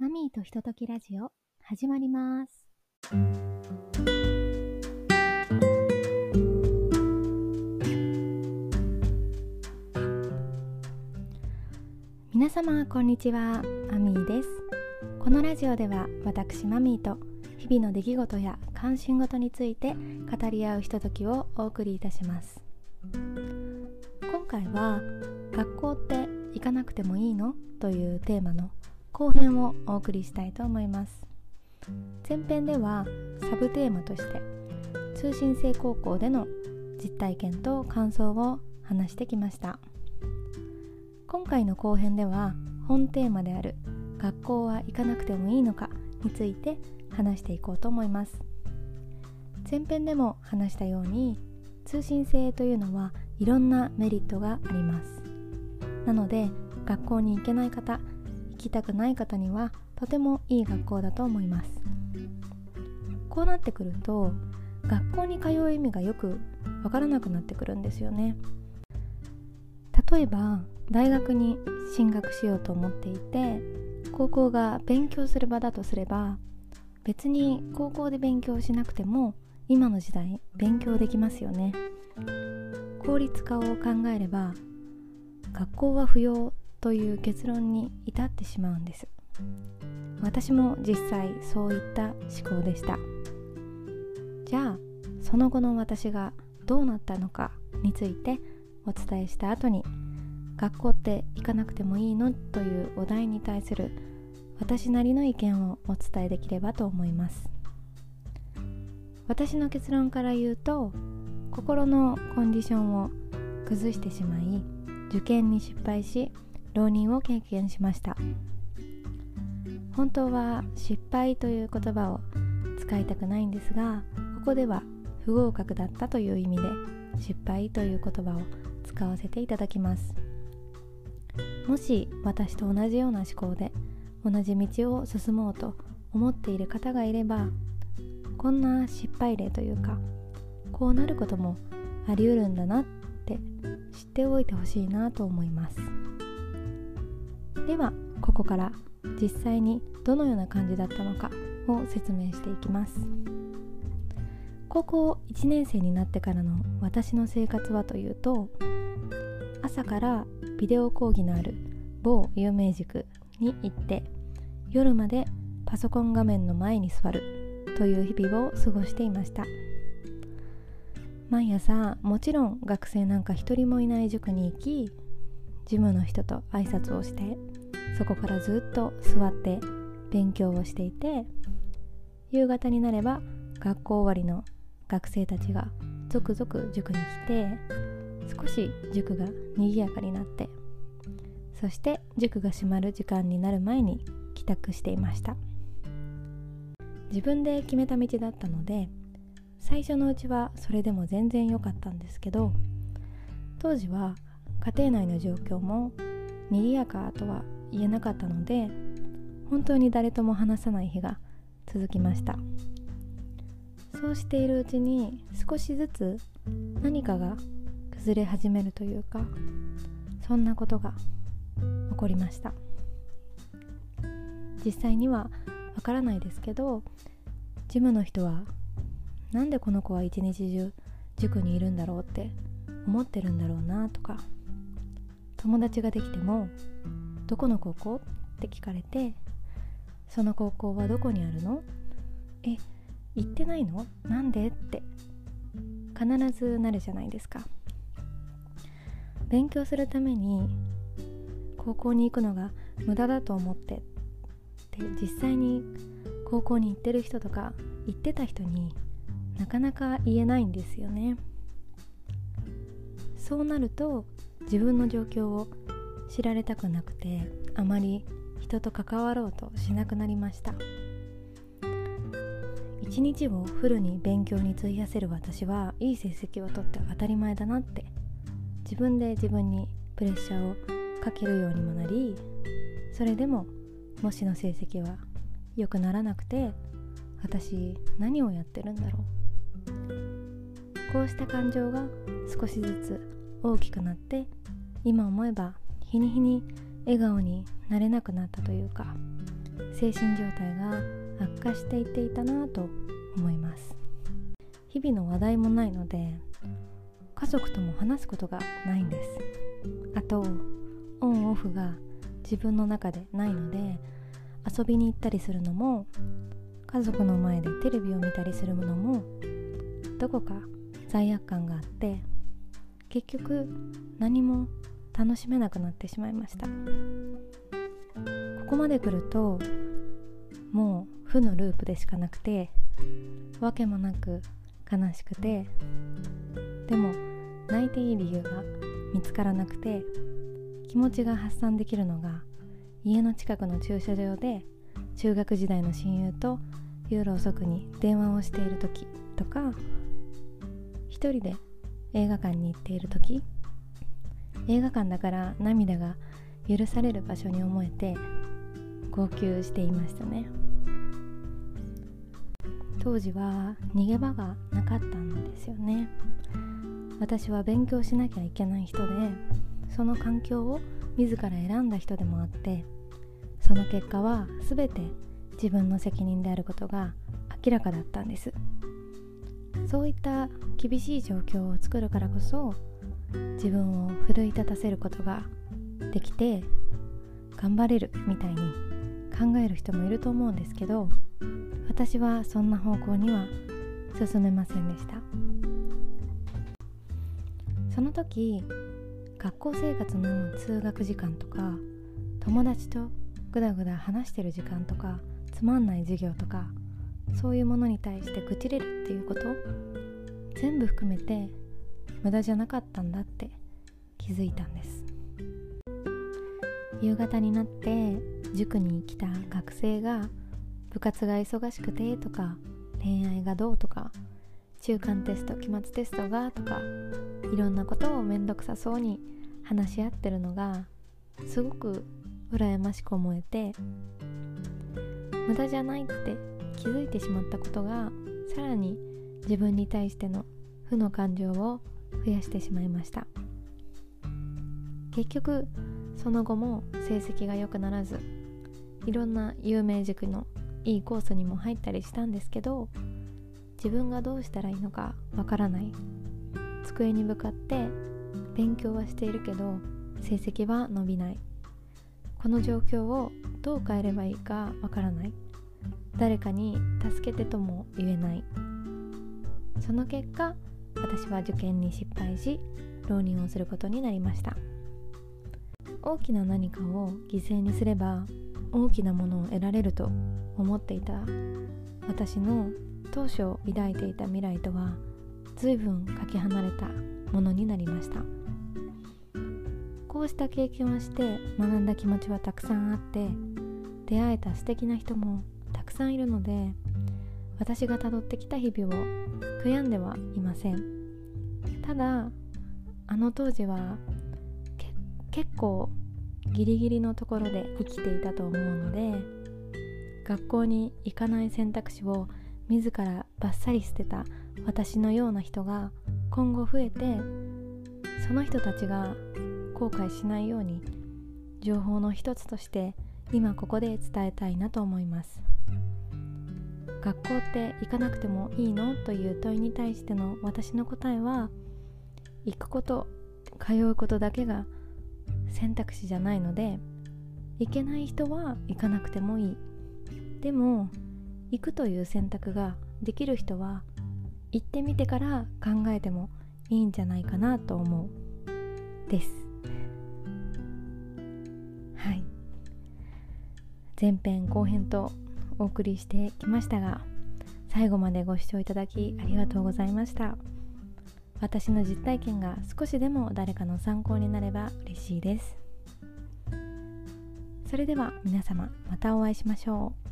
マミーとひとときラジオ始まります。皆様こんにちは。マミーです。このラジオでは私マミーと日々の出来事や関心事について語り合うひとときをお送りいたします。今回は学校って行かなくてもいいの？というテーマの後編をお送りしたいと思います。前編ではサブテーマとして通信制高校での実体験と感想を話してきました。今回の後編では本テーマである学校は行かなくてもいいのかについて話していこうと思います。前編でも話したように通信制というのはいろんなメリットがあります。なので学校に行けない方きたくない方にはとてもいい学校だと思います。こうなってくると学校に通う意味がよくわからなくなってくるんですよね。例えば大学に進学しようと思っていて高校が勉強する場だとすれば別に高校で勉強しなくても今の時代勉強できますよね。効率化を考えれば学校は不要という結論に至ってしまうんです。私も実際そういった思考でした。じゃあその後の私がどうなったのかについてお伝えした後に学校って行かなくてもいいのというお題に対する私なりの意見をお伝えできればと思います。私の結論から言うと心のコンディションを崩してしまい受験に失敗し浪人を経験しました。本当は失敗という言葉を使いたくないんですがここでは不合格だったという意味で失敗という言葉を使わせていただきます。もし私と同じような思考で同じ道を進もうと思っている方がいればこんな失敗例というかこうなることもあり得るんだなって知っておいてほしいなと思います。ではここから実際にどのような感じだったのかを説明していきます。高校1年生になってからの私の生活はというと朝からビデオ講義のある某有名塾に行って夜までパソコン画面の前に座るという日々を過ごしていました。毎朝もちろん学生なんか一人もいない塾に行き事務の人と挨拶をしてそこからずっと座って勉強をしていて夕方になれば学校終わりの学生たちが続々塾に来て少し塾が賑やかになってそして塾が閉まる時間になる前に帰宅していました。自分で決めた道だったので最初のうちはそれでも全然良かったんですけど当時は家庭内の状況も賑やかとは言えなかったので本当に誰とも話さない日が続きました。そうしているうちに少しずつ何かが崩れ始めるというかそんなことが起こりました。実際にはわからないですけどジムの人はなんでこの子は一日中塾にいるんだろうって思ってるんだろうなとか友達ができても「どこの高校?」って聞かれて「その高校はどこにあるの?」「え行ってないの？なんで?」って必ずなるじゃないですか勉強するために高校に行くのが無駄だと思ってって実際に高校に行ってる人とか行ってた人になかなか言えないんですよねそうなると自分の状況を知られたくなくてあまり人と関わろうとしなくなりました。一日をフルに勉強に費やせる私はいい成績を取って当たり前だなって自分で自分にプレッシャーをかけるようにもなりそれでも模試の成績は良くならなくて私何をやってるんだろう。こうした感情が少しずつ大きくなって今思えば日に日に笑顔になれなくなったというか精神状態が悪化していっていたなと思います。日々の話題もないので家族とも話すことがないんです。あとオンオフが自分の中でないので遊びに行ったりするのも家族の前でテレビを見たりするものもどこか罪悪感があって結局何も楽しめなくなってしまいました。ここまで来るともう負のループでしかなくてわけもなく悲しくてでも泣いていい理由が見つからなくて気持ちが発散できるのが家の近くの駐車場で中学時代の親友と夜遅くに電話をしている時とか一人で映画館に行っている時映画館だから涙が許される場所に思えて号泣していましたね。当時は逃げ場がなかったんですよね。私は勉強しなきゃいけない人でその環境を自ら選んだ人でもあってその結果は全て自分の責任であることが明らかだったんです。そういった厳しい状況を作るからこそ自分を奮い立たせることができて頑張れるみたいに考える人もいると思うんですけど私はそんな方向には進めませんでした。その時学校生活の通学時間とか友達とぐだぐだ話してる時間とかつまんない授業とかそういうものに対して愚痴れるっていうこと全部含めて無駄じゃなかったんだって気づいたんです。夕方になって塾に来た学生が部活が忙しくてとか恋愛がどうとか中間テスト期末テストがとかいろんなことを面倒くさそうに話し合ってるのがすごく羨ましく思えて無駄じゃないって気づいてしまったことがさらに自分に対しての負の感情を増やしてしまいました。結局その後も成績が良くならずいろんな有名塾のいいコースにも入ったりしたんですけど自分がどうしたらいいのかわからない。机に向かって勉強はしているけど成績は伸びない。この状況をどう変えればいいかわからない。誰かに助けてとも言えない。その結果私は受験に失敗し浪人をすることになりました。大きな何かを犠牲にすれば大きなものを得られると思っていた私の当初抱いていた未来とは随分かけ離れたものになりました。こうした経験をして学んだ気持ちはたくさんあって出会えた素敵な人もたくさんいるので私がたどってきた日々を悔やんではいません。ただあの当時は結構ギリギリのところで生きていたと思うので学校に行かない選択肢を自らバッサリ捨てた私のような人が今後増えてその人たちが後悔しないように情報の一つとして今ここで伝えたいなと思います。学校って行かなくてもいいの？という問いに対しての私の答えは行くこと通うことだけが選択肢じゃないので行けない人は行かなくてもいい。でも行くという選択ができる人は行ってみてから考えてもいいんじゃないかなと思う。です。はい。前編後編とお送りしてきましたが最後までご視聴いただきありがとうございました。私の実体験が少しでも誰かの参考になれば嬉しいです。それでは皆様またお会いしましょう。